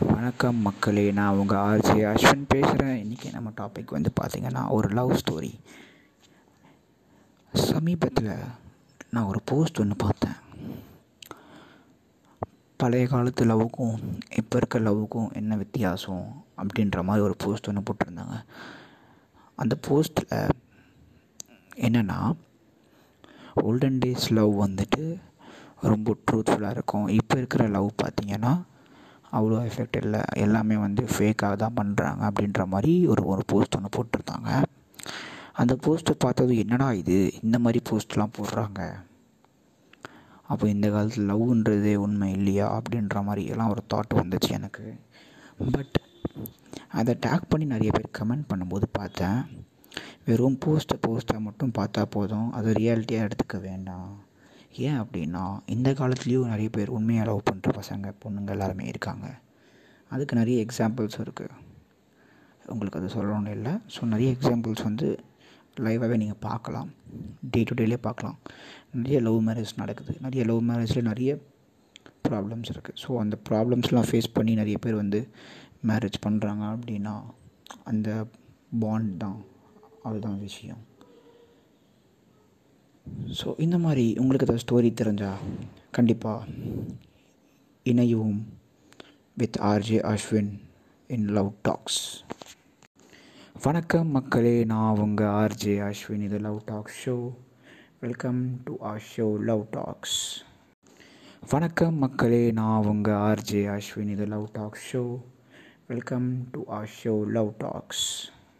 வணக்கம் மக்களே நான் உங்கள் ஆர்ஜி அஸ்வின் பேசுகிறேன் இன்றைக்கி நம்ம டாபிக் வந்து பார்த்திங்கன்னா ஒரு லவ் ஸ்டோரி சமீபத்தில் நான் ஒரு போஸ்ட் ஒன்று பார்த்தேன். பழைய காலத்து லவ்வுக்கும் இப்போ இருக்க லவ்வுக்கும் என்ன வித்தியாசம் அப்படின்ற மாதிரி ஒரு போஸ்ட் ஒன்று போட்டிருந்தாங்க. அந்த போஸ்ட்டில் என்னென்னா ஓல்டன் டேஸ் லவ் வந்துட்டு ரொம்ப ட்ரூத்ஃபுல்லாக இருக்கும். இப்போ இருக்கிற லவ் பார்த்திங்கன்னா அவ்வளோ எஃபெக்ட் இல்லை. எல்லாமே வந்து ஃபேக்காக தான் பண்ணுறாங்க அப்படின்ற மாதிரி ஒரு ஒரு போஸ்ட் ஒன்று போட்டிருந்தாங்க. அந்த போஸ்ட்டை பார்த்தது என்னடா இது? இந்த மாதிரி போஸ்ட்லாம் போடுறாங்க. அப்போ இந்த காலத்தில் லவ்ன்றதே உண்மை இல்லையா? அப்படின்ற மாதிரி எல்லாம் ஒரு தாட் வந்துச்சு எனக்கு. பட் அதை டேக் பண்ணி நிறைய பேர் கமெண்ட் பண்ணும்போது பார்த்தேன். வெறும் போஸ்ட்டை போஸ்ட்டை மட்டும் பார்த்தா போதும். அதை ரியாலிட்டியாக எடுத்துக்க வேண்டாம். ஏன் அப்படின்னா இந்த காலத்துலேயும் நிறைய பேர் உண்மையாக லவ் பண்ணுற பசங்க பொண்ணுங்க எல்லாருமே இருக்காங்க. அதுக்கு நிறைய எக்ஸாம்பிள்ஸ் இருக்குது உங்களுக்கு அது சொல்லணும்னு இல்லை. ஸோ நிறைய எக்ஸாம்பிள்ஸ் வந்து லைவாகவே நீங்கள் பார்க்கலாம். டே டு டேலே பார்க்கலாம். நிறைய லவ் மேரேஜ் நடக்குது. நிறைய லவ் மேரேஜில் நிறைய ப்ராப்ளம்ஸ் இருக்குது ஸோ அந்த ப்ராப்ளம்ஸ்லாம் ஃபேஸ் பண்ணி நிறைய பேர் வந்து மேரேஜ் பண்ணுறாங்க அப்படின்னா அந்த பாண்ட் தான். அதுதான் விஷயம். ஸோ இந்த மாதிரி உங்களுக்கு ஏதாவது ஸ்டோரி தெரிஞ்சால் கண்டிப்பாக இணையவும் with RJ Ashwin in love talks வணக்கம் மக்களே நான் உங்கள் ஆர்ஜே அஸ்வின் இது love talks show welcome to our show love talks வணக்கம் மக்களே நான் உங்கள் ஆர்ஜே அஸ்வின் இது love talks show welcome to our show love talks